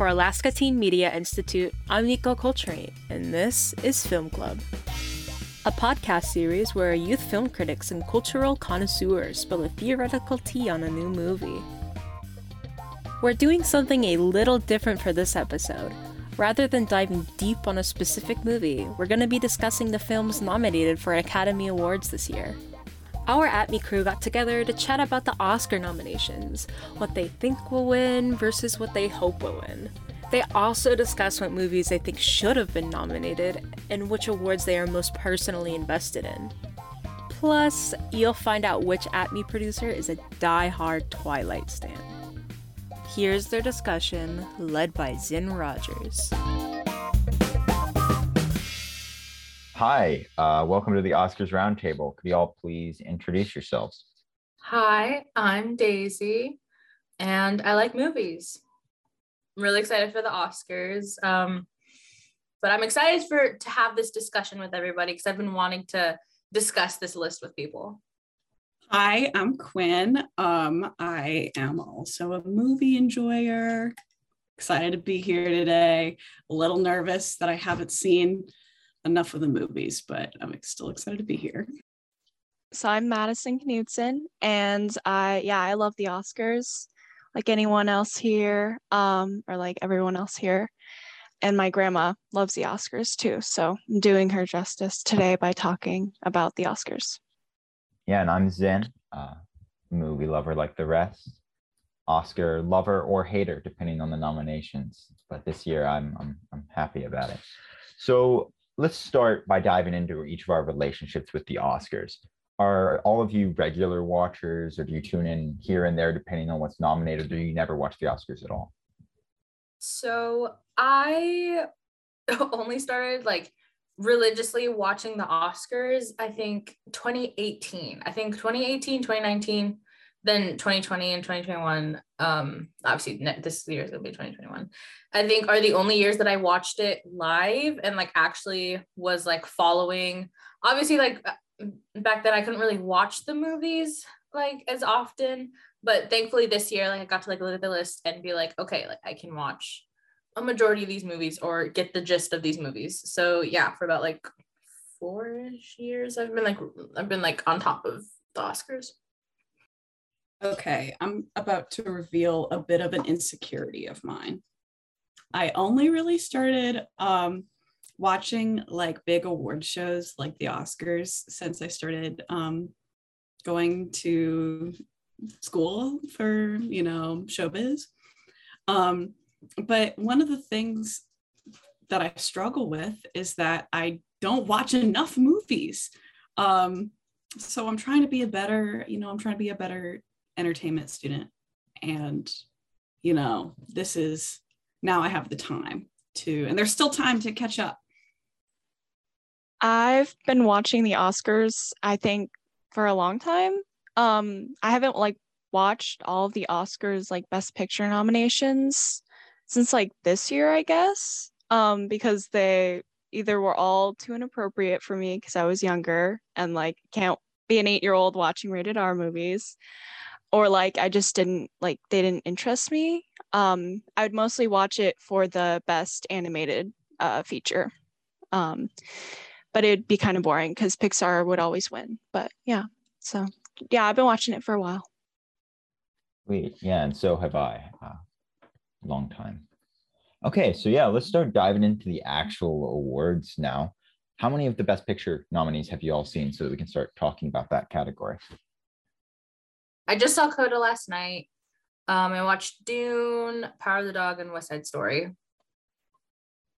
For Alaska Teen Media Institute, I'm Nico Coltrane, and this is Film Club, a podcast series where youth film critics and cultural connoisseurs spill a theoretical tea on a new movie. We're doing something a little different for this episode. Rather than diving deep on a specific movie, we're going to be discussing the films nominated for Academy Awards this year. Our ATME crew got together to chat about the Oscar nominations, what they think will win versus what they hope will win. They also discuss what movies they think should have been nominated and which awards they are most personally invested in. Plus, you'll find out which ATME producer is a die-hard Twilight stan. Here's their discussion, led by Zin Rogers. Hi, uh, welcome to the Oscars Roundtable. Could you all please introduce yourselves? Hi, I'm Daisy, and I like movies. I'm really excited for the Oscars. Um, but I'm excited for to have this discussion with everybody because I've been wanting to discuss this list with people. Hi, I'm Quinn. Um, I am also a movie enjoyer. Excited to be here today. A little nervous that I haven't seen enough of the movies, but I'm still excited to be here. So I'm Madison Knudsen, and I yeah I love the Oscars, like anyone else here, um, or like everyone else here. And my grandma loves the Oscars too, so I'm doing her justice today by talking about the Oscars. Yeah, and I'm Zen, uh, movie lover like the rest, Oscar lover or hater depending on the nominations. But this year, I'm I'm I'm happy about it. So let's start by diving into each of our relationships with the Oscars. Are all of you regular watchers, or do you tune in here and there depending on what's nominated, or do you never watch the Oscars at all? So I only started like religiously watching the Oscars, I think 2018. I think 2018, 2019, then 2020 and 2021. Um, obviously this year is gonna be 2021. I think are the only years that I watched it live and like actually was like following. Obviously, like uh, back then I couldn't really watch the movies like as often, but thankfully this year, like I got to like look at the list and be like, okay, like I can watch a majority of these movies or get the gist of these movies. So yeah, for about like four-ish years, I've been like I've been like on top of the Oscars. Okay, I'm about to reveal a bit of an insecurity of mine. I only really started um, watching like big award shows like the Oscars since I started um, going to school for, you know, showbiz. Um, but one of the things that I struggle with is that I don't watch enough movies. Um, so I'm trying to be a better, you know, I'm trying to be a better entertainment student. And, you know, this is now I have the time to, and there's still time to catch up. I've been watching the Oscars, I think, for a long time. Um, I haven't like watched all of the Oscars like best picture nominations since like this year, I guess, um, because they either were all too inappropriate for me because I was younger and like can't be an eight year old watching rated R movies, or like I just didn't like they didn't interest me. Um, I would mostly watch it for the best animated uh, feature. Um, but it'd be kind of boring because Pixar would always win. But yeah, so yeah, I've been watching it for a while. Sweet, yeah, and so have I. Uh, long time. Okay, so yeah, let's start diving into the actual awards now. How many of the Best Picture nominees have you all seen so that we can start talking about that category? I just saw Coda last night. Um, I watched Dune, Power of the Dog, and West Side Story.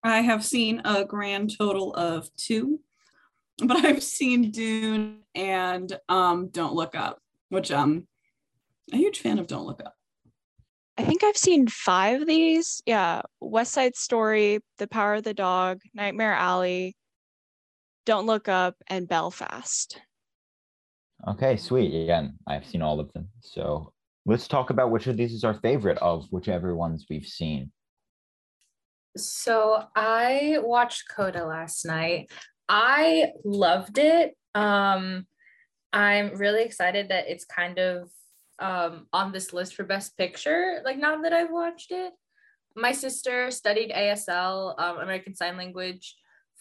I have seen a grand total of two, but I've seen Dune and um, Don't Look Up, which I'm a huge fan of Don't Look Up. I think I've seen five of these. Yeah. West Side Story, The Power of the Dog, Nightmare Alley, Don't Look Up, and Belfast. Okay, sweet. Again, I've seen all of them. So let's talk about which of these is our favorite of whichever ones we've seen. So I watched Coda last night. I loved it. Um, I'm really excited that it's kind of um, on this list for Best Picture. Like now that I've watched it, my sister studied ASL, um, American Sign Language,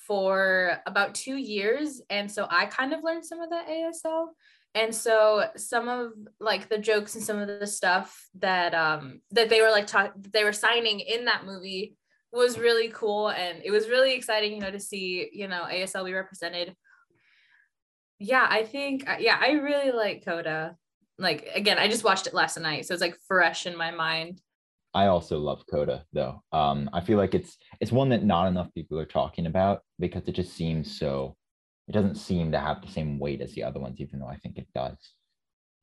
for about two years. And so I kind of learned some of that ASL. And so some of like the jokes and some of the stuff that um that they were like talk they were signing in that movie was really cool and it was really exciting, you know, to see, you know, ASL be represented. Yeah, I think uh, yeah, I really like Coda. Like again, I just watched it last night, so it's like fresh in my mind. I also love Coda though. Um, I feel like it's it's one that not enough people are talking about because it just seems so. It doesn't seem to have the same weight as the other ones, even though I think it does.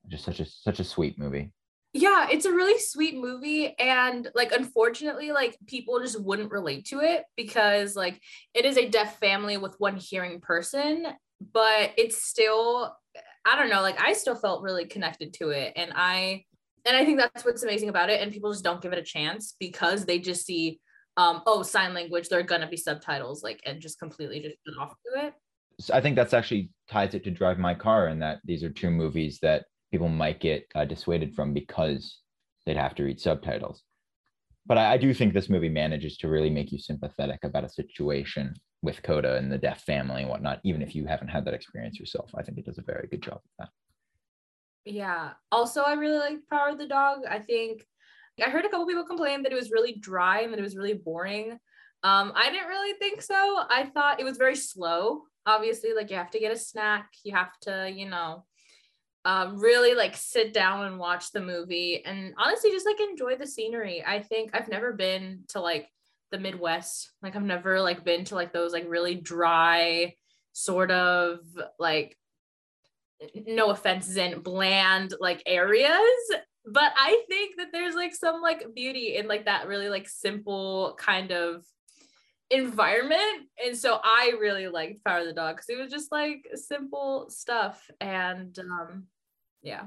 Just such a such a sweet movie. Yeah, it's a really sweet movie, and like unfortunately, like people just wouldn't relate to it because like it is a deaf family with one hearing person, but it's still I don't know, like I still felt really connected to it, and I and I think that's what's amazing about it. And people just don't give it a chance because they just see, um, oh, sign language, there are gonna be subtitles, like, and just completely just off to it. So I think that's actually ties it to Drive My Car, and that these are two movies that people might get uh, dissuaded from because they'd have to read subtitles. But I, I do think this movie manages to really make you sympathetic about a situation with Coda and the deaf family and whatnot, even if you haven't had that experience yourself. I think it does a very good job of that. Yeah. Also, I really like Power of the Dog. I think I heard a couple people complain that it was really dry and that it was really boring. Um, I didn't really think so. I thought it was very slow. Obviously, like you have to get a snack, you have to, you know, um, really like sit down and watch the movie and honestly just like enjoy the scenery. I think I've never been to like the Midwest. Like I've never like been to like those like really dry sort of like no offense in bland like areas but I think that there's like some like beauty in like that really like simple kind of environment. And so I really liked Power of the Dog because it was just like simple stuff and um yeah.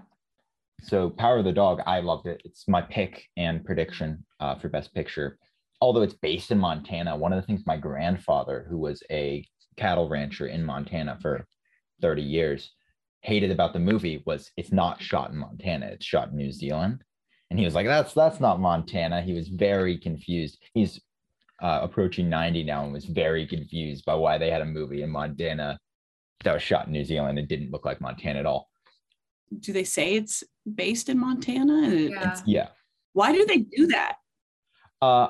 So Power of the Dog I loved it. It's my pick and prediction uh, for best picture. Although it's based in Montana one of the things my grandfather who was a cattle rancher in Montana for 30 years hated about the movie was it's not shot in Montana, it's shot in New Zealand. And he was like, that's that's not Montana. He was very confused. He's uh, approaching 90 now and was very confused by why they had a movie in Montana that was shot in New Zealand and didn't look like Montana at all. Do they say it's based in Montana? Yeah. Yeah. Why do they do that? Uh,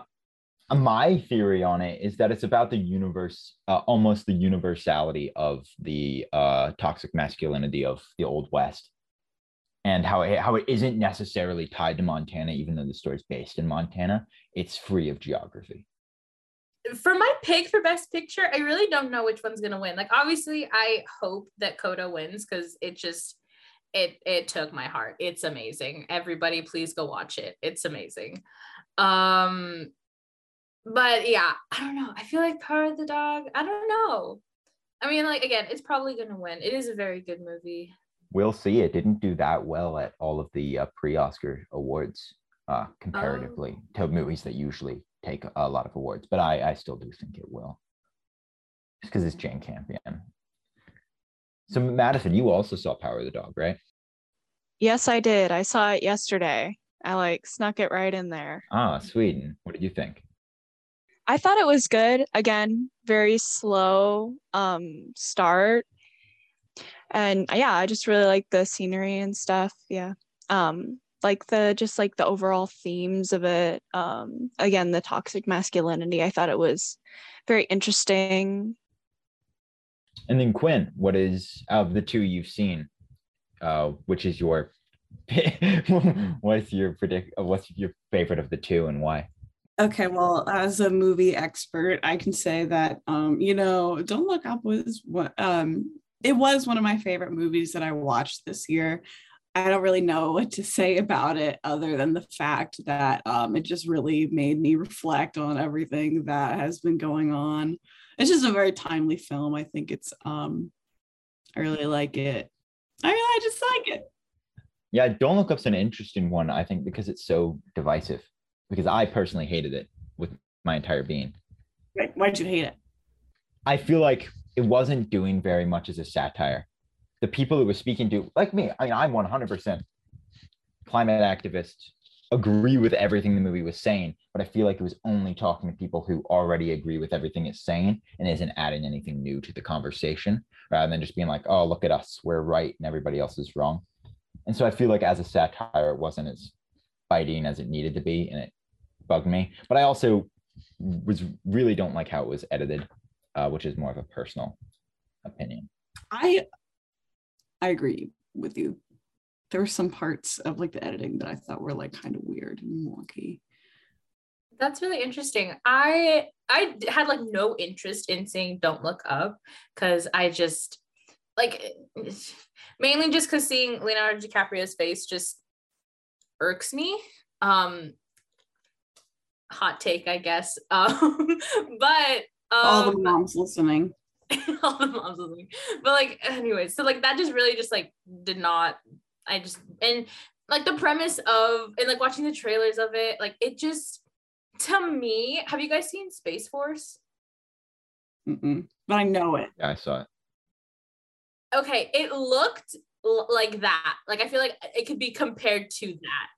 my theory on it is that it's about the universe, uh, almost the universality of the uh, toxic masculinity of the Old West, and how it, how it isn't necessarily tied to Montana, even though the story is based in Montana. It's free of geography. For my pick for best picture, I really don't know which one's gonna win. Like obviously, I hope that Coda wins because it just it it took my heart. It's amazing. Everybody, please go watch it. It's amazing. Um but yeah, I don't know. I feel like Power of the Dog. I don't know. I mean, like again, it's probably gonna win. It is a very good movie. We'll see. It didn't do that well at all of the uh, pre-Oscar awards uh, comparatively Oh. to movies that usually take a lot of awards, but I, I still do think it will. Just because it's Jane Campion. So Madison, you also saw Power of the Dog, right? Yes, I did. I saw it yesterday. I like snuck it right in there. Ah, Sweden. What did you think? I thought it was good. Again, very slow um start. And uh, yeah, I just really like the scenery and stuff. Yeah. Um like the just like the overall themes of it. Um again, the toxic masculinity. I thought it was very interesting. And then Quinn, what is of the two you've seen? Uh, which is your what's your predict? What's your favorite of the two, and why? Okay, well, as a movie expert, I can say that um, you know, Don't Look Up was what um it was one of my favorite movies that I watched this year. I don't really know what to say about it other than the fact that um, it just really made me reflect on everything that has been going on. It's just a very timely film. I think it's um I really like it. I mean, I just like it. Yeah, Don't Look Up's an interesting one, I think, because it's so divisive. Because I personally hated it with my entire being. Why- Why'd you hate it? I feel like it wasn't doing very much as a satire. The people it was speaking to, like me, I mean, I'm 100% climate activist, agree with everything the movie was saying, but I feel like it was only talking to people who already agree with everything it's saying and isn't adding anything new to the conversation rather than just being like, oh, look at us, we're right and everybody else is wrong. And so I feel like as a satire, it wasn't as biting as it needed to be and it bugged me. But I also was really don't like how it was edited, uh, which is more of a personal opinion. I I agree with you. There were some parts of like the editing that I thought were like kind of weird and wonky. That's really interesting. I I had like no interest in seeing Don't Look Up because I just like mainly just because seeing Leonardo DiCaprio's face just irks me. Um hot take, I guess. Um but um All the moms listening. all the moms listening. But like, anyways, so like that just really just like did not. I just and like the premise of and like watching the trailers of it, like it just to me. Have you guys seen Space Force? Mm-mm. But I know it. Yeah, I saw it. Okay, it looked l- like that. Like I feel like it could be compared to that.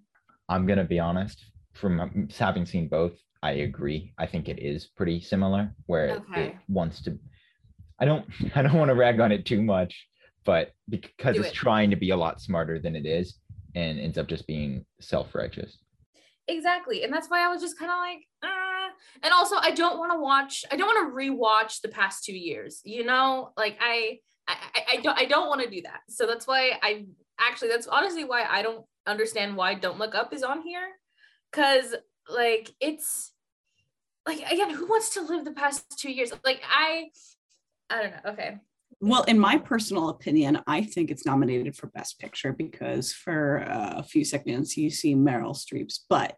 I'm gonna be honest. From um, having seen both, I agree. I think it is pretty similar. Where it- it wants to. I don't. I don't want to rag on it too much, but because Do it's it. trying to be a lot smarter than it is, and ends up just being self-righteous. Exactly. And that's why I was just kind of like, uh. and also I don't want to watch, I don't want to rewatch the past two years, you know, like I, I- I don't, I don't want to do that. So that's why I actually, that's honestly why I don't understand why Don't Look Up is on here. Cause like, it's like, again, who wants to live the past two years? Like I, I don't know. Okay. Well, in my personal opinion, I think it's nominated for Best Picture because for uh, a few seconds you see Meryl Streep's butt.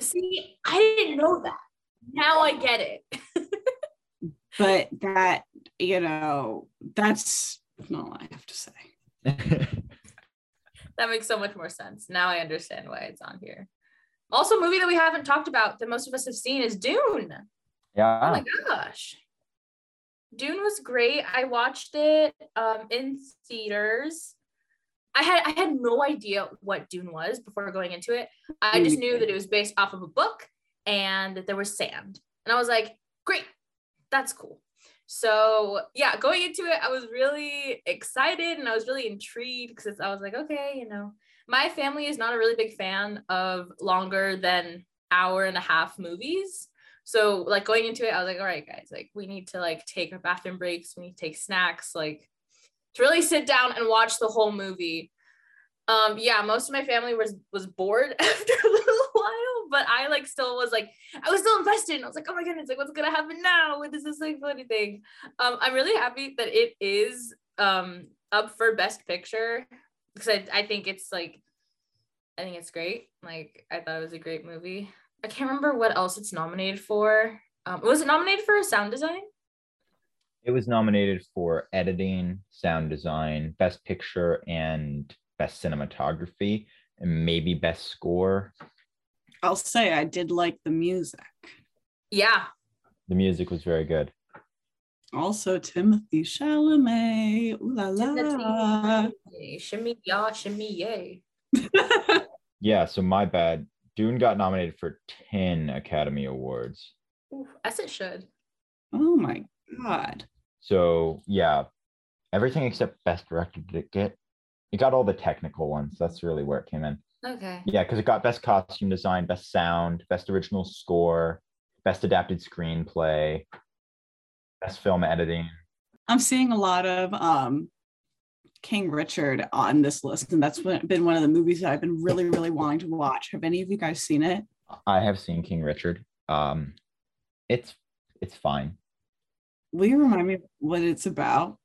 See, I didn't know that. Now I get it. But that, you know, that's not all I have to say. That makes so much more sense. Now I understand why it's on here. Also, a movie that we haven't talked about that most of us have seen is Dune. Yeah. Oh my gosh. Dune was great. I watched it um, in theaters. I had I had no idea what Dune was before going into it. I just knew that it was based off of a book and that there was sand. And I was like, great, that's cool. So yeah, going into it, I was really excited and I was really intrigued because I was like, okay, you know, my family is not a really big fan of longer than hour and a half movies. So like going into it, I was like, all right, guys, like we need to like take our bathroom breaks, we need to take snacks, like to really sit down and watch the whole movie. Um, yeah, most of my family was was bored after a little while, but I like still was like, I was still invested. And I was like, oh my goodness, like what's gonna happen now? What is this like funny thing? Um, I'm really happy that it is um up for best picture because I, I think it's like I think it's great. Like I thought it was a great movie. I can't remember what else it's nominated for. Um, was it nominated for sound design? It was nominated for editing, sound design, best picture, and best cinematography, and maybe best score. I'll say I did like the music. Yeah. The music was very good. Also, Timothée Chalamet. Ooh la la. Yay, Shimmy ya, shimmy yay. Yeah, so my bad. Dune got nominated for 10 Academy Awards. Ooh, as it should. oh my God. So yeah, everything except best director did it get. It got all the technical ones. That's really where it came in. Okay. Yeah, because it got best costume design, best sound, best original score, best adapted screenplay, best film editing. I'm seeing a lot of um, King Richard on this list, and that's been one of the movies that I've been really, really wanting to watch. Have any of you guys seen it? I have seen King Richard. Um, it's it's fine. Will you remind me what it's about?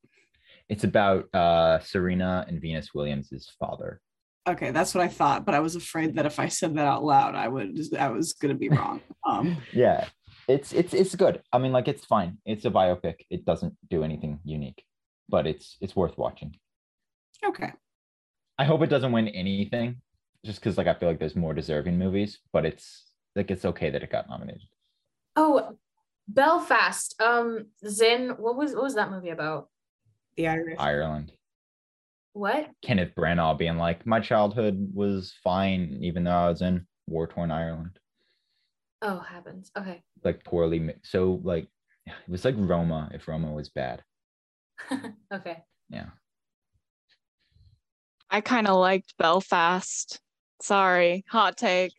It's about uh Serena and Venus Williams' father. Okay, that's what I thought, but I was afraid that if I said that out loud, I would I was gonna be wrong. Um, Yeah, it's it's it's good. I mean, like it's fine. It's a biopic. It doesn't do anything unique, but it's it's worth watching. okay. I hope it doesn't win anything, just because like I feel like there's more deserving movies, but it's like it's okay that it got nominated. Oh, Belfast. Um, Zin. What was what was that movie about? The Irish. Ireland. What? Kenneth Branagh being like, my childhood was fine, even though I was in war torn Ireland. Oh, happens. Okay. Like poorly, ma- so like it was like Roma if Roma was bad. okay. Yeah. I kind of liked Belfast. Sorry, hot take.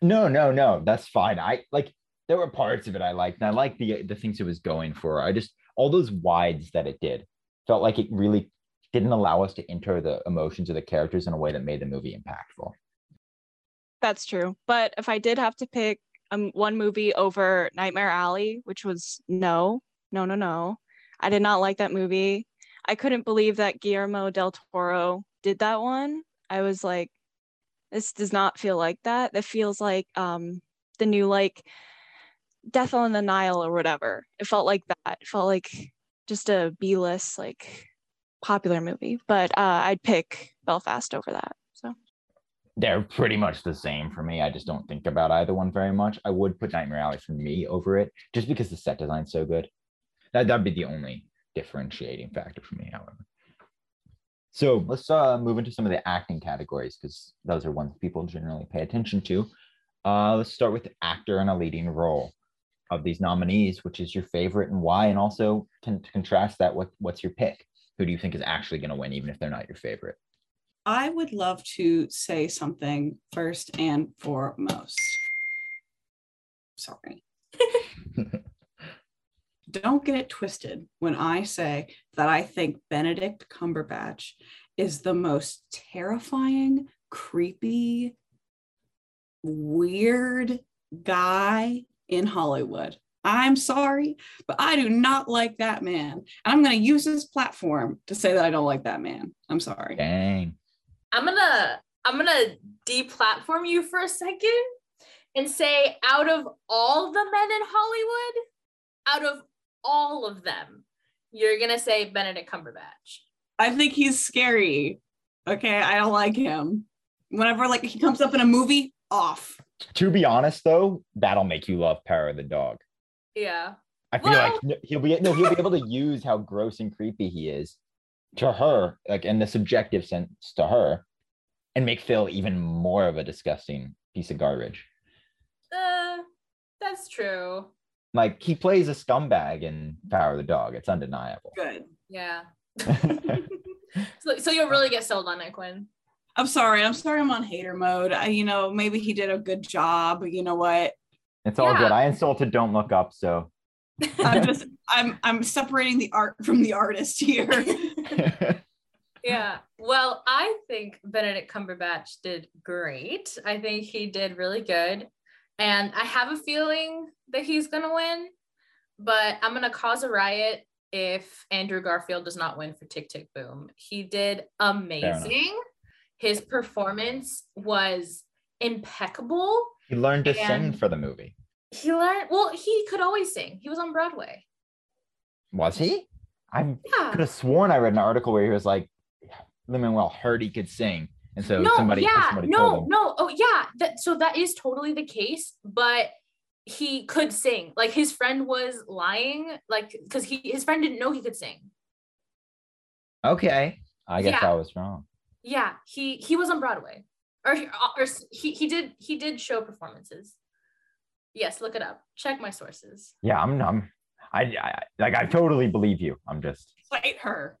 No, no, no, that's fine. I like there were parts of it I liked, and I liked the the things it was going for. I just all those wides that it did felt like it really didn't allow us to enter the emotions of the characters in a way that made the movie impactful. That's true. But if I did have to pick um, one movie over Nightmare Alley, which was no, no, no, no, I did not like that movie. I couldn't believe that Guillermo del Toro did that one. I was like, this does not feel like that. That feels like um the new like Death on the Nile or whatever. It felt like that. It felt like just a B list like popular movie. But uh, I'd pick Belfast over that. They're pretty much the same for me. I just don't think about either one very much. I would put Nightmare Alley for me over it, just because the set design's so good. That that'd be the only differentiating factor for me, however. So let's uh, move into some of the acting categories because those are ones people generally pay attention to. Uh, let's start with actor in a leading role of these nominees, which is your favorite and why, and also to contrast that with what's your pick. Who do you think is actually going to win, even if they're not your favorite? I would love to say something first and foremost. Sorry. Don't get it twisted when I say that I think Benedict Cumberbatch is the most terrifying, creepy, weird guy in Hollywood. I'm sorry, but I do not like that man. And I'm going to use this platform to say that I don't like that man. I'm sorry. Dang. I'm gonna I'm gonna deplatform you for a second and say out of all the men in Hollywood, out of all of them, you're gonna say Benedict Cumberbatch. I think he's scary. Okay, I don't like him. Whenever like he comes up in a movie, off. To be honest, though, that'll make you love Power of the Dog. Yeah. I feel Well- like he'll be no, he'll be able to use how gross and creepy he is to her, like in the subjective sense to her, and make Phil even more of a disgusting piece of garbage. Uh, that's true. Like he plays a scumbag in Power of the Dog. It's undeniable. Good. Yeah. So, so you'll really get sold on it, Quinn. I'm sorry. I'm sorry. I'm on hater mode. I, you know, maybe he did a good job. You know what? it's all Yeah. good. I insulted Don't Look Up, so I'm just I'm I'm separating the art from the artist here. Yeah. Well, I think Benedict Cumberbatch did great. I think he did really good. And I have a feeling that he's going to win, but I'm going to cause a riot if Andrew Garfield does not win for Tick Tick Boom. He did amazing. His performance was impeccable. he learned to sing for the movie. He learned, well, he could always sing. He was on Broadway. Was he? I could have sworn I read an article where he was like, Lin-Manuel heard he could sing, and so no, somebody, yeah, somebody no, no. Oh, yeah. That so that is totally the case, but he could sing. Like his friend was lying, like because he his friend didn't know he could sing. Okay, I guess Yeah. I was wrong. Yeah, he he was on Broadway, or he- uh, or he he did he did show performances. Yes, look it up. Check my sources. Yeah, I'm, I'm, I, I, like, I totally believe you. I'm just, Fight her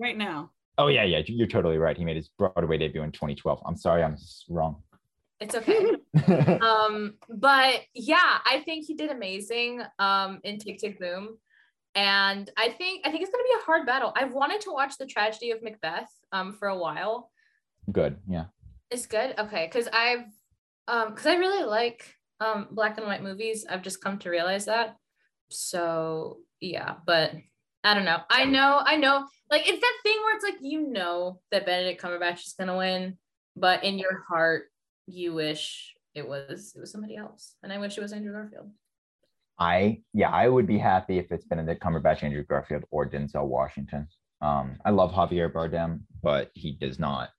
right now. oh yeah, yeah, you're totally right. He made his Broadway debut in 2012. I'm sorry, I'm wrong. It's okay. um, but yeah, I think he did amazing um in Tick Tick Boom. And I think I think it's gonna be a hard battle. I've wanted to watch the tragedy of Macbeth um for a while. Good, yeah. It's good. Okay, because I've um because I really like um black and white movies. I've just come to realize that. So yeah, but I don't know. I know, I know, like it's that thing where it's like you know that Benedict Cumberbatch is gonna win, but in your heart you wish it was it was somebody else. And I wish it was Andrew Garfield. I, yeah, I would be happy if it's Benedict Cumberbatch, Andrew Garfield, or Denzel Washington. Um, I love Javier Bardem, but he does not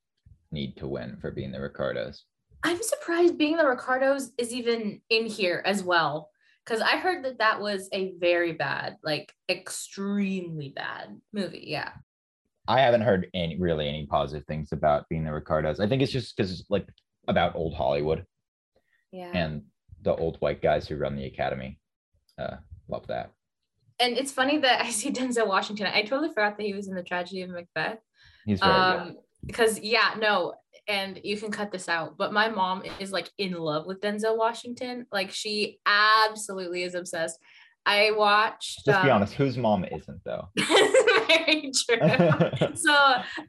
need to win for being the Ricardos. I'm surprised being the Ricardos is even in here as well. Because I heard that that was a very bad, like extremely bad movie. Yeah. I haven't heard any really any positive things about being the Ricardos. I think it's just because like about old Hollywood Yeah. and the old white guys who run the academy. Uh, love that. and it's funny that I see Denzel Washington. I totally forgot that he was in the tragedy of Macbeth. He's very good. Um, because yeah, no, and you can cut this out, but my mom is like in love with Denzel Washington. Like she absolutely is obsessed. I watched. Let's be um, honest. Whose mom isn't though? very true. so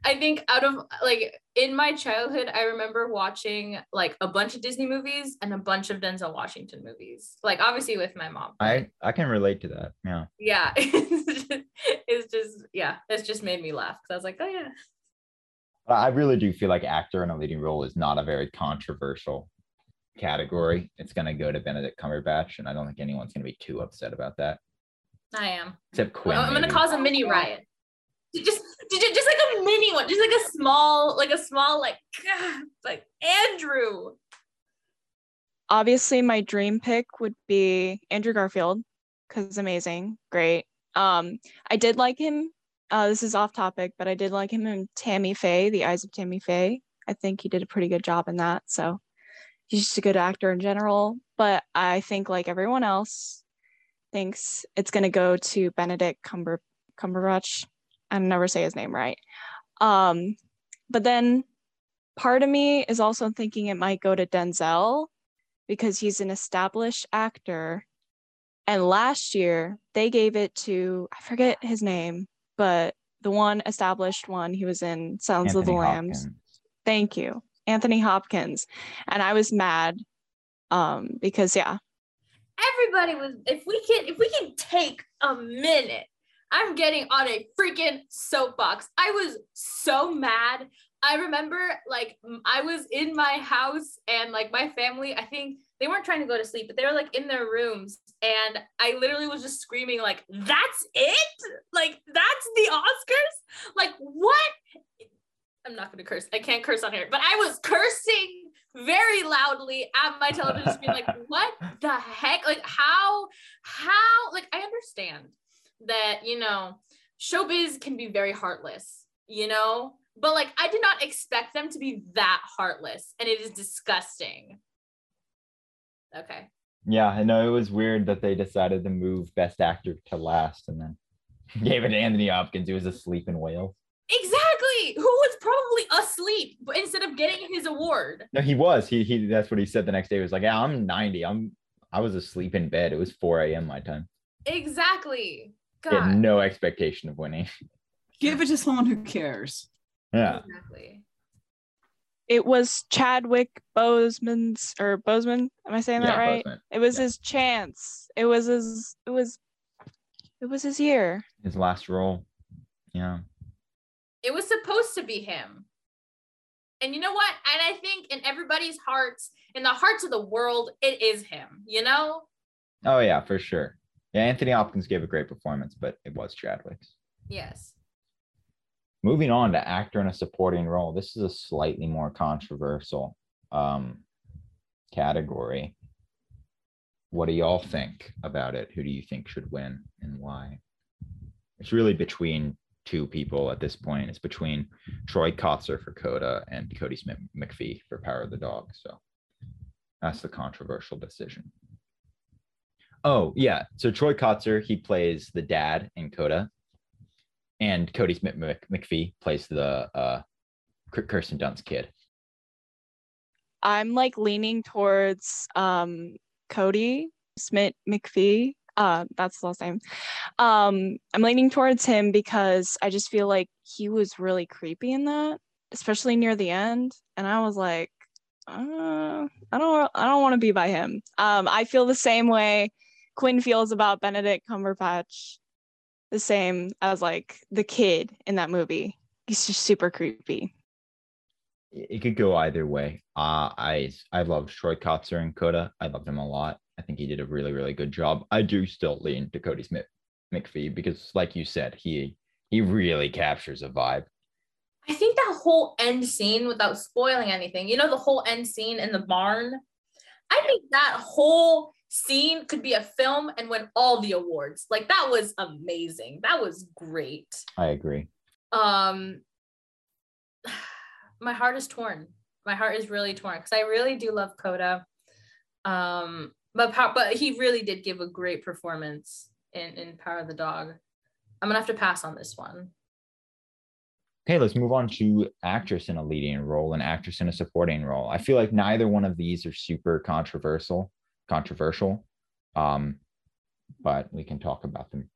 I think out of like in my childhood, I remember watching like a bunch of Disney movies and a bunch of Denzel Washington movies. Like obviously with my mom. I I can relate to that. Yeah. yeah, it's just, it's just yeah, it's just made me laugh because I was like, oh yeah. But I really do feel like actor in a leading role is not a very controversial category. It's gonna go to Benedict Cumberbatch, and I don't think anyone's gonna be too upset about that, I am. except Quinn. I'm gonna cause a mini riot. Just, just, just like a mini one, just like a small, like a small, like, like Andrew. Obviously, my dream pick would be Andrew Garfield because amazing, great. Um, I did like him. Uh, this is off topic, but I did like him in Tammy Faye, The Eyes of Tammy Faye. I think he did a pretty good job in that. So he's just a good actor in general. But I think, like everyone else, thinks it's gonna go to Benedict Cumber Cumberbatch. I never say his name right. Um, but then part of me is also thinking it might go to Denzel because he's an established actor. And last year they gave it to I forget his name, but the one established one he was in Sounds of the Lambs. Hopkins. Thank you. Anthony Hopkins. And I was mad um because yeah, Everybody was. If we can, if we can take a minute, I'm getting on a freaking soapbox. I was so mad. I remember like I was in my house and like my family. I think they weren't trying to go to sleep, but they were like in their rooms, and I literally was just screaming like, "That's it! Like that's the Oscars! Like what?" I'm not gonna curse. I can't curse on here, but I was cursing very loudly at my television, being like, "What the heck? Like how? How? Like I understand that you know showbiz can be very heartless, you know, but like I did not expect them to be that heartless, and it is disgusting." Okay. Yeah, I know it was weird that they decided to move Best Actor to last, and then gave it to Anthony Hopkins, who was asleep in Wales. Exactly. Who was probably asleep, but instead of getting his award. No, he was. He he. That's what he said the next day. He was like, "Yeah, I'm 90. I'm I was asleep in bed. It was 4 a.m. my time. Exactly. He had God. no expectation of winning. Give it to someone who cares. Yeah, Exactly. It was Chadwick Boseman's or Boseman. Am I saying that Yeah, right? Boseman. It was Yeah. his chance. It was his it was it was his year. his last role. Yeah, It was supposed to be him. And you know what? And I think in everybody's hearts, in the hearts of the world, it is him, you know? oh yeah, for sure. Yeah, Anthony Hopkins gave a great performance, but it was Chadwick's. Yes. Moving on to actor in a supporting role. This is a slightly more controversial um, category. What do y'all think about it? Who do you think should win and why? It's really between two people at this point. It's between Troy Kotsur for Coda and Cody Smith McPhee for Power of the Dog. So that's the controversial decision. Oh, yeah. So Troy Kotsur, he plays the dad in Coda and Kodi Smit Mc- McPhee plays the uh Kirsten Dunst kid. I'm like leaning towards um Cody Smith McPhee. Uh that's the last name. Um I'm leaning towards him because I just feel like he was really creepy in that, especially near the end. And I was like, uh, I don't I don't want to be by him. Um I feel the same way Quinn feels about Benedict Cumberbatch. The same as like the kid in that movie. He's just super creepy. It it could go either way. Uh, I I loved Troy Kotsur and Coda. I loved him a lot. I think he did a really really good job. I do still lean to Cody Smith McPhee because, like you said, he he really captures a vibe. I think that whole end scene, without spoiling anything, you know, the whole end scene in the barn, I think that whole scene could be a film and win all the awards. Like, that was amazing. That was great. I agree. Um, my heart is torn. My heart is really torn because I really do love Coda. Um, but but he really did give a great performance in in Power of the Dog. I'm gonna have to pass on this one. Okay, let's move on to actress in a leading role and actress in a supporting role. I feel like neither one of these are super controversial, controversial. Um, but we can talk about them.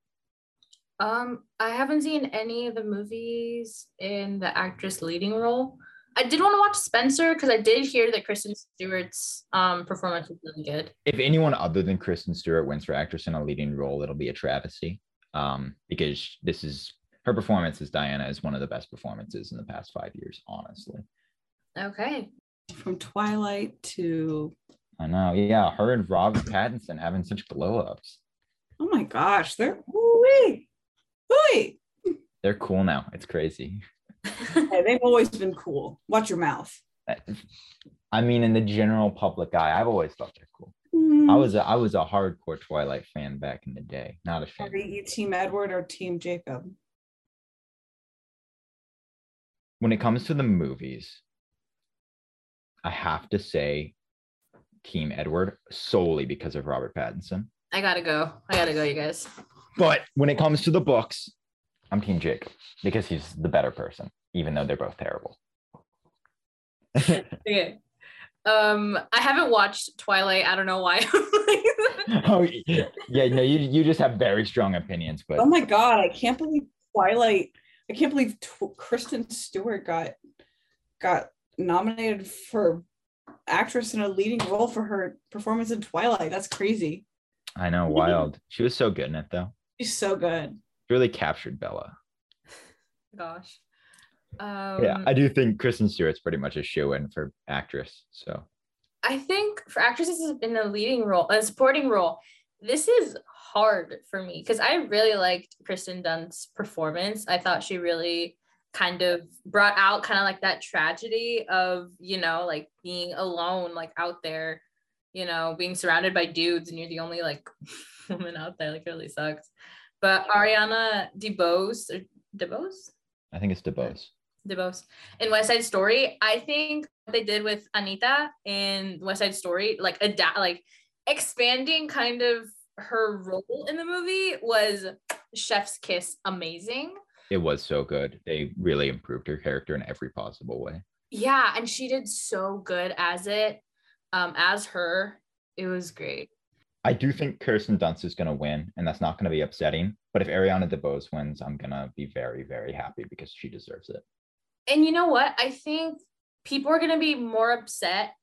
Um, I haven't seen any of the movies in the actress leading role. I did want to watch Spencer because I did hear that Kristen Stewart's um performance was really good. If anyone other than Kristen Stewart wins for actress in a leading role, it'll be a travesty. Um, because this is her performance as Diana is one of the best performances in the past five years, honestly. Okay. From Twilight to I know, yeah, her and Robert Pattinson having such glow ups. oh my gosh, they're ooh-wee. Ooh-wee. They're cool now. It's crazy. Hey, they've always been cool. Watch your mouth. I mean, in the general public eye, I've always thought they're cool. Mm. I was a, I was a hardcore Twilight fan back in the day. Not a fan. Are you Team Edward or Team Jacob? When it comes to the movies, I have to say Team Edward solely because of Robert Pattinson. I gotta go. I gotta go, you guys. But when it comes to the books, I'm Team Jake because he's the better person, even though they're both terrible. Okay. Um, I haven't watched Twilight. I don't know why. oh yeah, yeah, no, you you just have very strong opinions, but Oh my god, I can't believe Twilight. I can't believe Tw- Kristen Stewart got got nominated for actress in a leading role for her performance in Twilight. That's crazy. I know, wild. She was so good in it though. She's so good. She really captured Bella. Gosh. Um, yeah, I do think Kristen Stewart's pretty much a shoe in for actress. So I think for actresses in a leading role, a supporting role, this is hard for me because I really liked Kirsten Dunst's performance. I thought she really kind of brought out kind of like that tragedy of, you know, like being alone, like out there, you know, being surrounded by dudes and you're the only like woman out there. Like it really sucks. But Ariana DeBose or DeBose? I think it's DeBose. DeBose in West Side Story. I think what they did with Anita in West Side Story, like adapt, like expanding kind of her role in the movie was Chef's Kiss amazing. It was so good. They really improved her character in every possible way. Yeah, and she did so good as it, um, as her. It was great. I do think Kirsten Dunst is going to win, and that's not going to be upsetting. But if Ariana DeBose wins, I'm going to be very, very happy because she deserves it. And you know what? I think people are gonna be more upset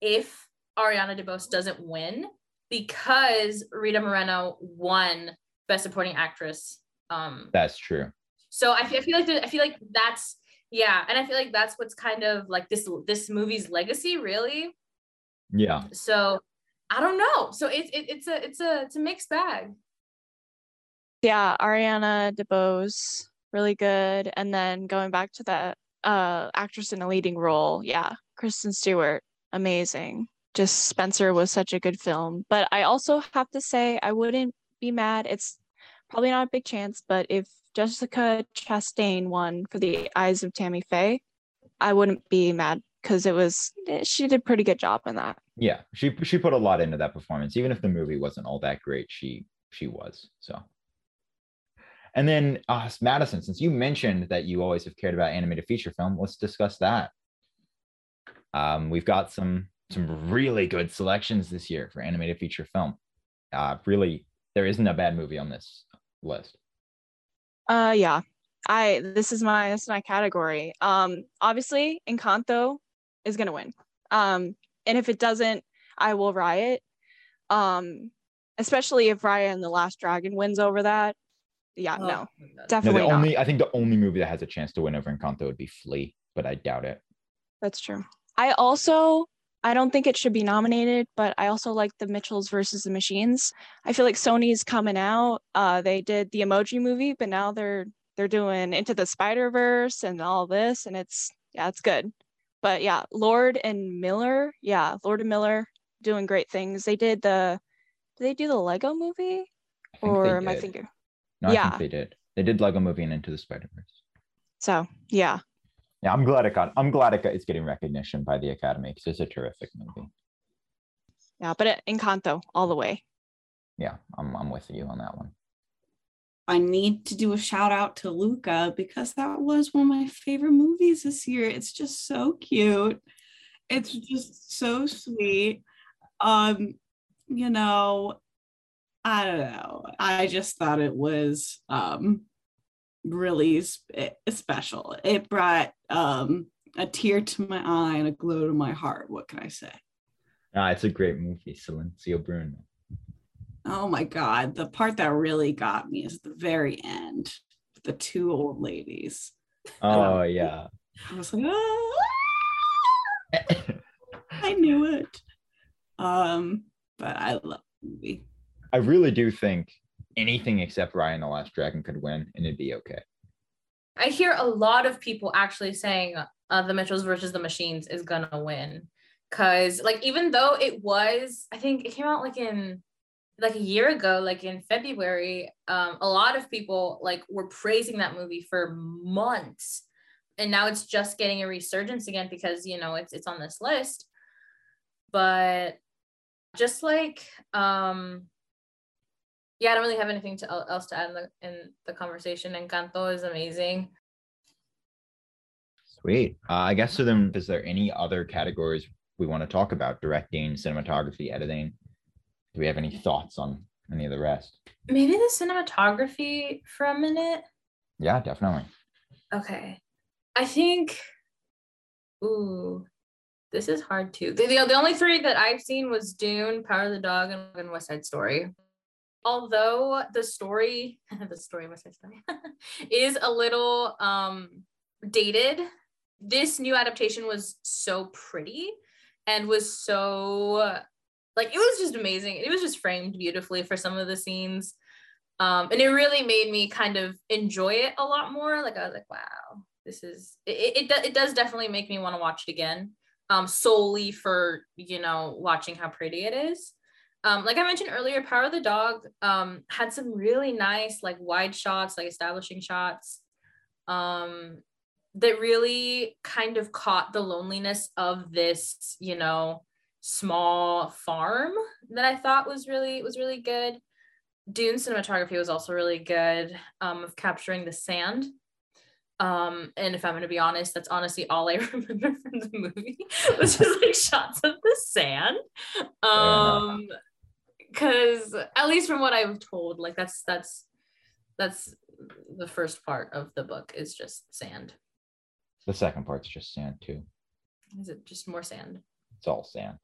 if Ariana DeBose doesn't win because Rita Moreno won Best Supporting Actress. Um, That's true. So I feel, I feel like the- I feel like that's yeah, and I feel like that's what's kind of like this this movie's legacy, really. Yeah. So I don't know. So it's it, it's a it's a it's a mixed bag. Yeah, Ariana DeBose, really good. And then going back to that uh actress in a leading role, yeah, Kristen Stewart, amazing. Just Spencer was such a good film. But I also have to say I wouldn't be mad. It's probably not a big chance, but if Jessica Chastain won for the Eyes of Tammy Faye, I wouldn't be mad because it was eh, she did a pretty good job in that. Yeah. She she put a lot into that performance. Even if the movie wasn't all that great, she she was. So and then uh Madison, since you mentioned that you always have cared about animated feature film, let's discuss that. Um, we've got some some really good selections this year for animated feature film. Uh, really, there isn't a bad movie on this list. Uh yeah. I this is my this is my category. Um obviously Encanto is gonna win. Um and if it doesn't, I will riot. Um especially if Raya and the Last Dragon wins over that. Yeah, Oh no, my God. No, the definitely not. only I think the only movie that has a chance to win over Encanto would be Flee, but I doubt it. That's true. I also I don't think it should be nominated, but I also like the Mitchells versus the Machines. I feel like Sony's coming out. Uh, they did the Emoji movie, but now they're they're doing Into the Spider Verse and all this, and it's yeah, it's good. But yeah, Lord and Miller, yeah, Lord and Miller doing great things. They did the did they do the Lego movie or am I thinking? No, I Yeah. think they did. They did Lego Movie and Into the Spider Verse. So yeah, Yeah, I'm glad it got. I'm glad it got, it's getting recognition by the Academy because it's a terrific movie. yeah, but it, Encanto all the way. Yeah, I'm I'm with you on that one. I need to do a shout out to Luca because that was one of my favorite movies this year. It's just so cute. It's just so sweet. Um, you know, I don't know. I just thought it was um really sp- special. It brought um a tear to my eye and a glow to my heart. What can I say? Ah, it's a great movie, Silencio Bruno. Oh my God. The part that really got me is the very end. The two old ladies. Oh yeah. I was like, ah, I knew it. Um, but I love the movie. I really do think anything except Raya and the Last Dragon could win, and it'd be okay. I hear a lot of people actually saying uh, the Mitchells versus the Machines is gonna win. Cause like even though it was, I think it came out like in like a year ago, like in February, um, a lot of people like were praising that movie for months. And now it's just getting a resurgence again because you know it's it's on this list. But just like um yeah, I don't really have anything to, else to add in the in the conversation. Encanto is amazing. Sweet. Uh, I guess so. Then, is there any other categories we want to talk about? Directing, cinematography, editing. Do we have any thoughts on any of the rest? Maybe the cinematography for a minute. Yeah, definitely. Okay. I think ooh, this is hard too. The, the, the only three that I've seen was Dune, Power of the Dog, and, and West Side Story. Although the story, the story West Story, is a little um dated, this new adaptation was so pretty and was so like it was just amazing. It was just framed beautifully for some of the scenes. Um, and it really made me kind of enjoy it a lot more. Like I was like, wow, this is. It, it, it does definitely make me want to watch it again, um, solely for you know watching how pretty it is. Um, like I mentioned earlier, Power of the Dog um, had some really nice like wide shots, like establishing shots, um, that really kind of caught the loneliness of this, you know, small farm that I thought was really was really good. Dune cinematography was also really good um, of capturing the sand. Um, and if I'm going to be honest, that's honestly all I remember from the movie was just like shots of the sand. Um, because at least from what I've told, like that's that's that's the first part of the book is just sand. The second part's just sand too. Is it just more sand? It's all sand.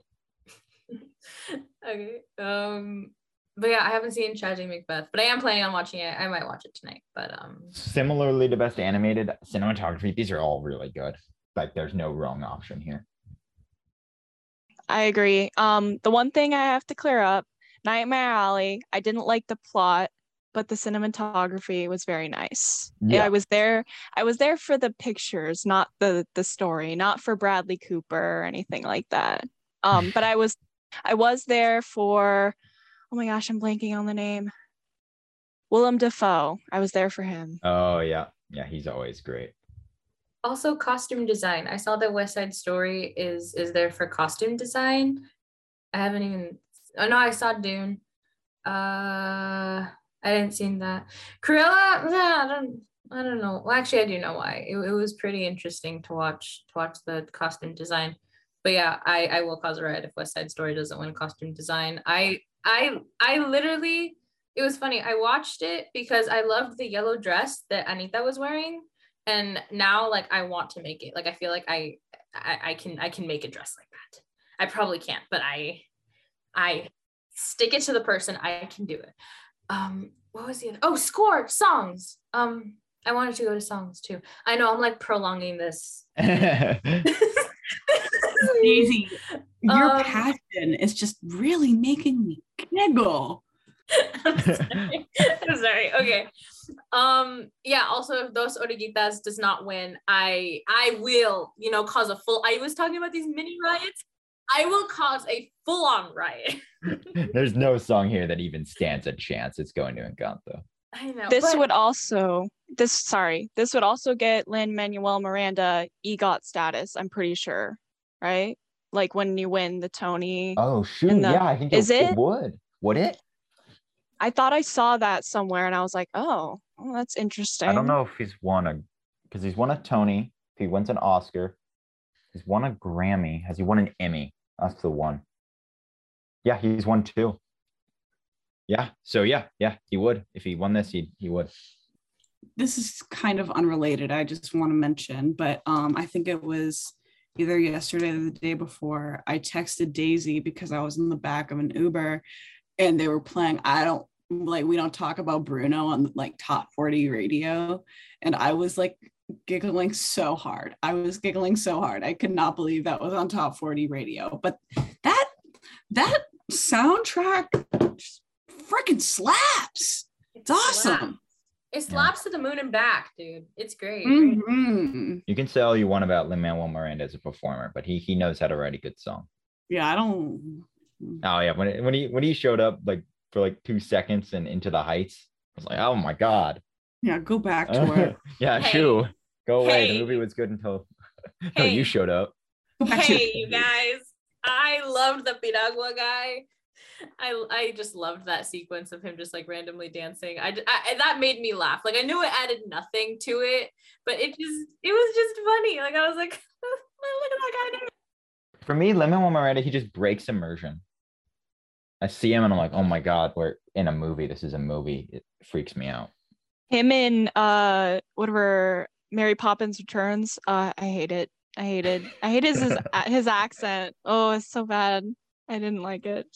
okay. Um but yeah, I haven't seen Tragedy Macbeth, but I am planning on watching it. I might watch it tonight. But um Similarly to best animated cinematography, these are all really good. Like there's no wrong option here. I agree. Um, the one thing I have to clear up, Nightmare Alley, I didn't like the plot, but the cinematography was very nice. Yeah. I was there. I was there for the pictures, not the the story, not for Bradley Cooper or anything like that. Um, but I was I was there for oh my gosh, I'm blanking on the name. Willem Dafoe. I was there for him. Oh yeah. Yeah, he's always great. also costume design. I saw that West Side Story is is there for costume design. I haven't even oh no, I saw Dune. Uh I didn't see that. Cruella, I don't I don't know. Well, actually I do know why. It, it was pretty interesting to watch to watch the costume design. But yeah, I I will cause a riot if West Side Story doesn't win costume design. I I I literally it was funny. I watched it because I loved the yellow dress that Anita was wearing and now like I want to make it. Like I feel like I I, I can I can make a dress like that. I probably can't, but I I stick it to the person. I can do it. Um, what was the other? Oh, score songs. Um, I wanted to go to songs too. I know I'm like prolonging this. Daisy, your Um, passion is just really making me giggle. I'm sorry. I'm sorry. Okay. Um, yeah, also if Dos Oruguitas does not win, I I will, you know, cause a full I was talking about these mini riots. I will cause a full-on riot. There's no song here that even stands a chance. It's going to Encanto. I know. This but- would also this sorry, this would also get Lin Manuel Miranda EGOT status, I'm pretty sure, right? Like when you win the Tony. Oh shoot! the- yeah, I think is it, it? would. Would it? I thought I saw that somewhere and I was like, oh, oh that's interesting. I don't know if he's won a because he's won a Tony. If he wins an Oscar, he's won a Grammy. Has he won an Emmy? That's the one. Yeah, he's won two. Yeah. So yeah, yeah, he would. If he won this, he he would. this is kind of unrelated. I just want to mention, but um, I think it was either yesterday or the day before. I texted Daisy because I was in the back of an Uber, and they were playing. I don't like we don't talk about Bruno on like top forty radio, and I was like giggling so hard. I was giggling so hard. I could not believe that was on top forty radio. But that that soundtrack freaking slaps. It's awesome. It slaps to the moon and back, dude. It's great. Mhm. You can say all you want about Lin Manuel Miranda as a performer, but he he knows how to write a good song. Yeah, I don't. Oh yeah, when when he when he showed up like for like two seconds and into the heights, I was like, oh my god. Yeah, go back to it. yeah, Hey. true. Go away. Hey. The movie was good until, until Hey. you showed up. Go back to Hey, you guys. I loved the Piragua guy. I I just loved that sequence of him just like randomly dancing. I, j- I- that made me laugh. Like I knew it added nothing to it, but it just it was just funny. Like I was like, look at that guy. For me, Lin Manuel Miranda, he just breaks immersion. I see him and I'm like, oh my god, we're in a movie. This is a movie. It freaks me out. Him in uh whatever Mary Poppins Returns. Uh I hate it. I hated I hated his his accent. Oh, it's so bad. I didn't like it.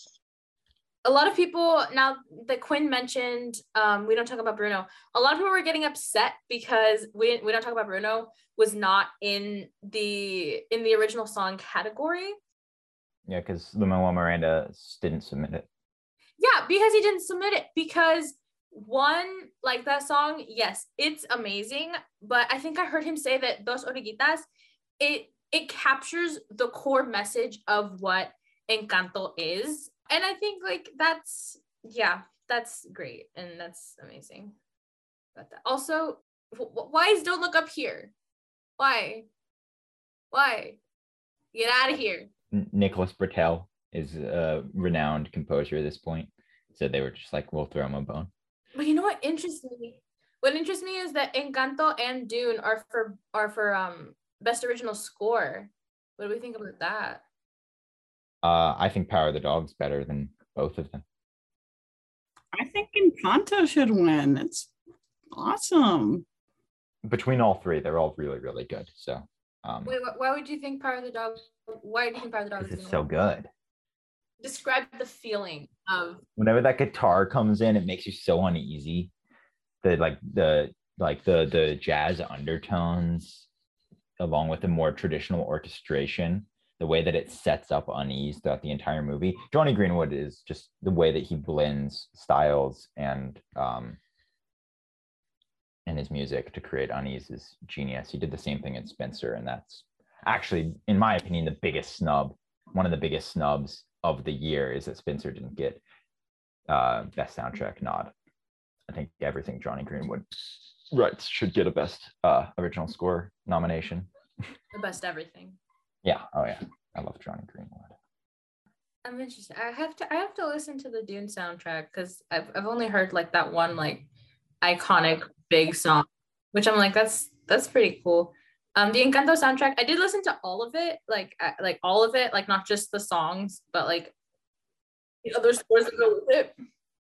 a lot of people now that Quinn mentioned, um, we don't talk about Bruno. A lot of people were getting upset because we we don't talk about Bruno was not in the in the original song category. Yeah, because Lin Manuel Miranda didn't submit it. Yeah, because he didn't submit it because one like that song, yes, it's amazing, but I think I heard him say that Dos Oruguitas, it it captures the core message of what Encanto is. And I think like that's yeah, that's great and that's amazing. About that. Also, wh- why is Don't Look Up Here? Why? Why? Get out of here. Nicholas Britell is a renowned composer at this point. So they were just like, we'll throw him a bone. But you know what interests me? What interests me is that Encanto and Dune are for are for um best original score. What do we think about that? Uh, I think Power of the Dog's better than both of them. I think Encanto should win. It's awesome. Between all three, they're all really, really good. So um, Wait, why would you think Power of the Dog? Why do you think Power of the Dog because is it's so good. Describe the feeling of Whenever that guitar comes in, it makes you so uneasy. The like the like the the jazz undertones, along with the more traditional orchestration, the way that it sets up unease throughout the entire movie. Jonny Greenwood is just the way that he blends styles and um and his music to create unease is genius. He did the same thing in Spencer, and that's actually, in my opinion, the biggest snub. One of the biggest snubs of the year is that Spencer didn't get uh, best soundtrack nod. I think everything Jonny Greenwood writes should get a best uh, original score nomination. the best everything. Yeah. Oh yeah. I love Jonny Greenwood. I'm interested. I have to I have to listen to the Dune soundtrack because I've I've only heard like that one like iconic big song, which I'm like that's that's pretty cool. Um, the Encanto soundtrack I did listen to all of it, like I, like all of it, like not just the songs, but like the other scores that go with it.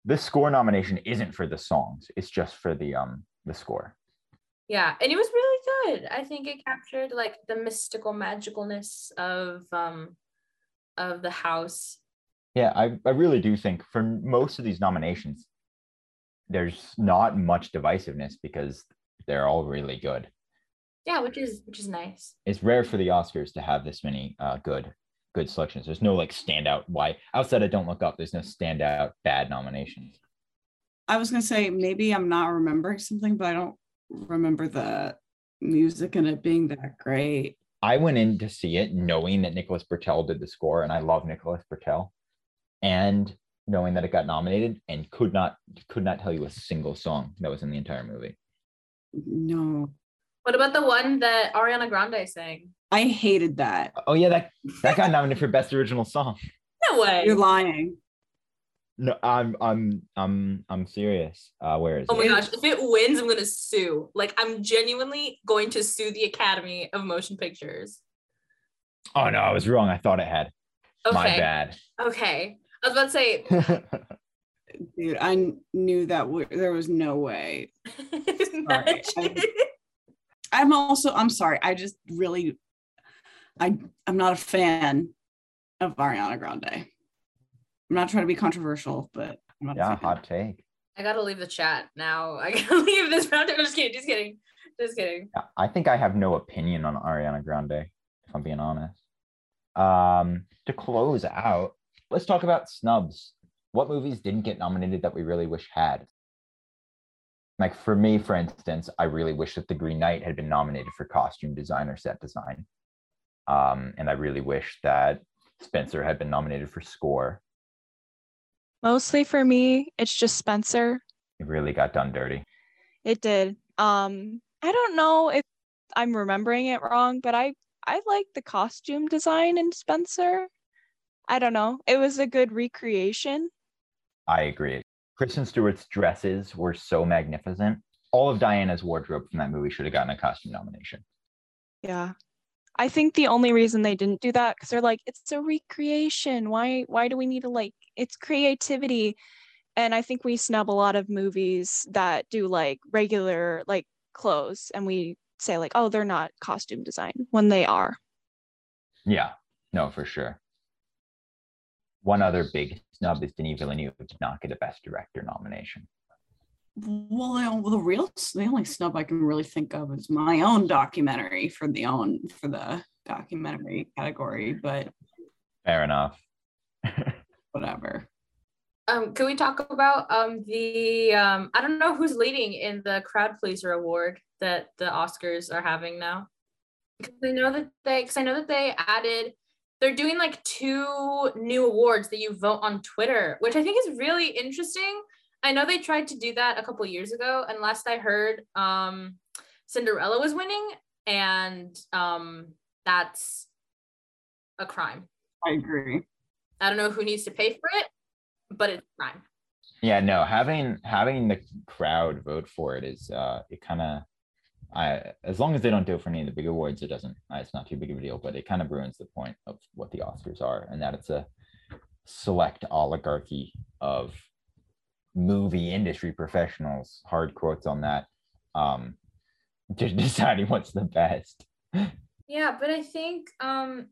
This score nomination isn't for the songs. It's just for the um the score. Yeah, and it was really good. I think it captured like the mystical magicalness of um of the house. Yeah, I, I really do think for most of these nominations, there's not much divisiveness because they're all really good. Yeah, which is which is nice. It's rare for the Oscars to have this many uh, good good selections. There's no like standout why outside of Don't Look Up. There's no standout bad nominations. I was gonna say maybe I'm not remembering something, but I don't remember the music and it being that great. I went in to see it knowing that Nicholas Britell did the score, and I love Nicholas Britell, and knowing that it got nominated, and could not could not tell you a single song that was in the entire movie. No, What about the one that Ariana Grande sang? I hated that. Oh yeah, that that got nominated for best original song. No way. You're lying. No, I'm I'm I'm I'm serious. Uh, where is it? Oh my gosh, if it wins, I'm gonna sue. Like I'm genuinely going to sue the Academy of Motion Pictures. Oh no, I was wrong. I thought it had. My Okay. bad. Okay. I was about to say Dude, I knew that w- there was no way. Imagine. I'm also, I'm sorry. I just really, I, I'm not a fan of Ariana Grande. I'm not trying to be controversial, but I'm not yeah, fan. hot take. I gotta leave the chat now. I gotta leave this round. I'm just kidding, just kidding. Just kidding. Yeah, I think I have no opinion on Ariana Grande, if I'm being honest. Um, to close out, let's talk about snubs. What movies didn't get nominated that we really wish had? Like for me, for instance, I really wish that The Green Knight had been nominated for costume design or set design. Um, and I really wish that Spencer had been nominated for score. Mostly for me, it's just Spencer. It really got done dirty. It did. Um, I don't know if I'm remembering it wrong, but I I like the costume design in Spencer. I don't know. It was a good recreation. I agree. Kristen Stewart's dresses were so magnificent. All of Diana's wardrobe from that movie should have gotten a costume nomination. Yeah. I think the only reason they didn't do that because they're like, it's a recreation. Why why do we need to like it's creativity? And I think we snub a lot of movies that do like regular like clothes and we say like, oh, they're not costume design when they are. Yeah, no, for sure. One other big snub is Denis Villeneuve did not get a Best Director nomination. Well, the, well, the real, the only snub I can really think of is my own documentary for the own for the documentary category, but Fair enough. whatever. Um, can we talk about um the um I don't know who's leading in the crowd pleaser award that the Oscars are having now. Because I know that they because I know that they added they're doing like two new awards that you vote on Twitter, which I think is really interesting. I know they tried to do that a couple years ago, and last I heard, um, Cinderella was winning, and um, that's a crime. I agree. I don't know who needs to pay for it, but it's a crime. Yeah, no, having having the crowd vote for it is uh it kind of I as long as they don't do it for any of the big awards, it doesn't it's not too big of a deal, but it kind of ruins the point of what the Oscars are, and that it's a select oligarchy of movie industry professionals, hard quotes on that, um, just deciding what's the best. Yeah, but I think um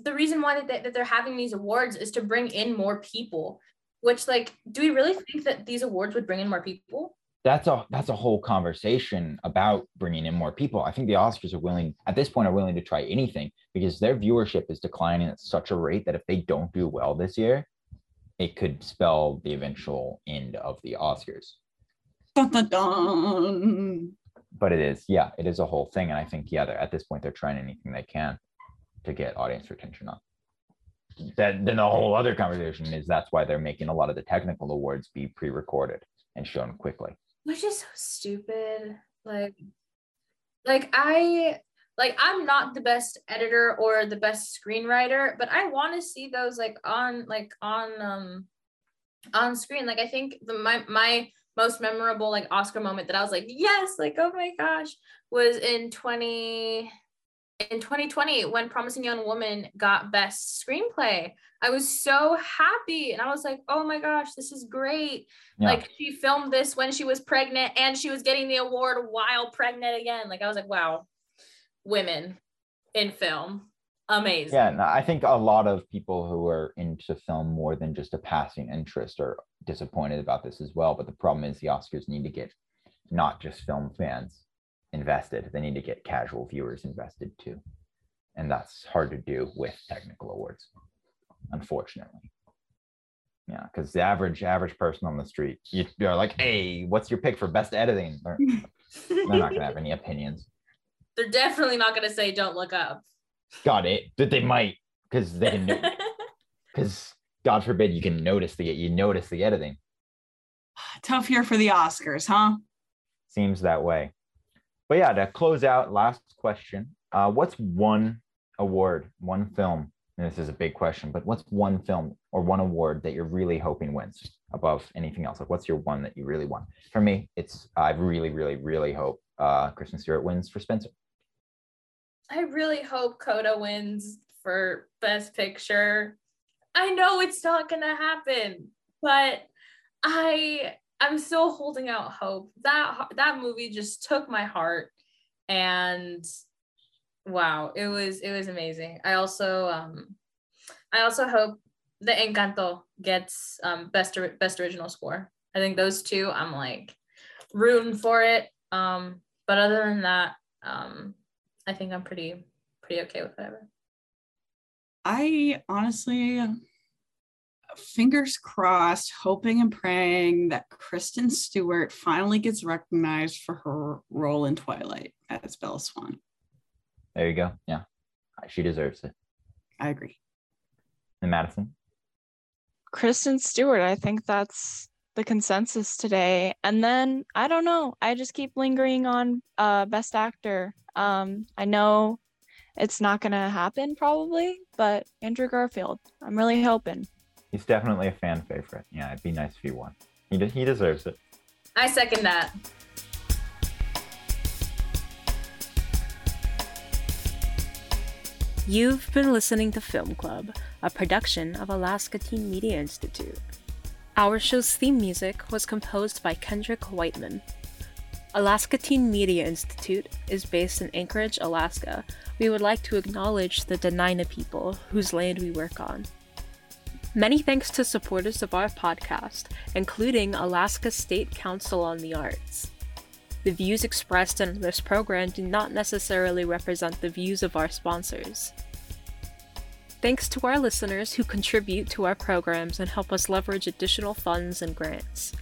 the reason why that, that they're having these awards is to bring in more people. Which like, do we really think that these awards would bring in more people? That's a that's a whole conversation about bringing in more people. I think the Oscars are willing at this point are willing to try anything because their viewership is declining at such a rate that if they don't do well this year, it could spell the eventual end of the Oscars. Dun, dun, dun. But it is, yeah, it is a whole thing, and I think yeah, at this point they're trying anything they can to get audience retention up. That then the whole other conversation is that's why they're making a lot of the technical awards be pre-recorded and shown quickly. Which is so stupid. Like, like I like I'm not the best editor or the best screenwriter, but I want to see those like on like on um on screen. Like I think the my my most memorable like Oscar moment that I was like, yes, like oh my gosh, was in 20 in 2020 when Promising Young Woman got best screenplay. I was so happy and I was like, oh my gosh, this is great. Yeah. Like she filmed this when she was pregnant and she was getting the award while pregnant again. Like I was like, wow, women in film. Amazing. Yeah, and I think a lot of people who are into film more than just a passing interest are disappointed about this as well. But the problem is the Oscars need to get not just film fans invested, they need to get casual viewers invested too. And that's hard to do with technical awards, unfortunately. Yeah, because the average average person on the street, you, you're like, hey, what's your pick for best editing? They're, they're not gonna have any opinions. They're definitely not gonna say don't look up. Got it. That they might, because they can because God forbid you can notice the you notice the editing. Tough year for the Oscars, huh? Seems that way. But yeah, to close out, last question. Uh, what's one award, one film? And this is a big question, but what's one film or one award that you're really hoping wins above anything else? Like, what's your one that you really want? For me, it's I really, really, really hope uh, Kristen Stewart wins for Spencer. I really hope Coda wins for Best Picture. I know it's not gonna happen, but I I'm still holding out hope. That that movie just took my heart, and wow, it was it was amazing. I also um I also hope the Encanto gets um best best original score. I think those two I'm like rooting for it. Um, but other than that, um, I think I'm pretty pretty okay with whatever. I honestly, fingers crossed, hoping and praying that Kristen Stewart finally gets recognized for her role in Twilight as Bella Swan. There you go. Yeah, she deserves it. I agree. And Madison? Kristen Stewart. I think that's the consensus today. And then I don't know. I just keep lingering on uh, Best Actor. Um, I know it's not going to happen probably, but Andrew Garfield, I'm really hoping. He's definitely a fan favorite. Yeah, it'd be nice if he won. He, de- he deserves it. I second that. You've been listening to Film Club, a production of Alaska Teen Media Institute. Our show's theme music was composed by Kendrick Whiteman. Alaska Teen Media Institute is based in Anchorage, Alaska. We would like to acknowledge the Dena'ina people whose land we work on. Many thanks to supporters of our podcast, including Alaska State Council on the Arts. The views expressed in this program do not necessarily represent the views of our sponsors. Thanks to our listeners who contribute to our programs and help us leverage additional funds and grants.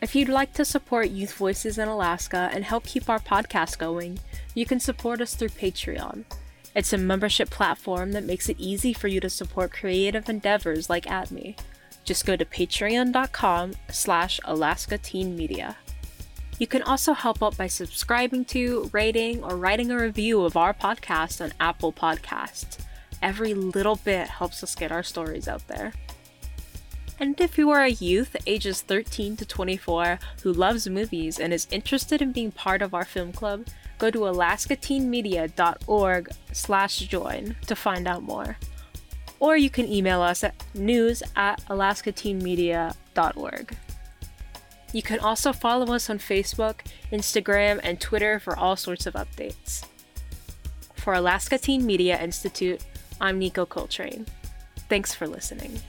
If you'd like to support Youth Voices in Alaska and help keep our podcast going, you can support us through Patreon. It's a membership platform that makes it easy for you to support creative endeavors like ATMI. Just go to patreon.com slash Alaska Teen Media. You can also help out by subscribing to, rating, or writing a review of our podcast on Apple Podcasts. Every little bit helps us get our stories out there. And if you are a youth ages 13 to 24 who loves movies and is interested in being part of our film club, go to alaskateenmedia.org slash join to find out more. Or you can email us at news at alaskateenmedia.org. You can also follow us on Facebook, Instagram, and Twitter for all sorts of updates. For Alaska Teen Media Institute, I'm Nico Coltrane. Thanks for listening.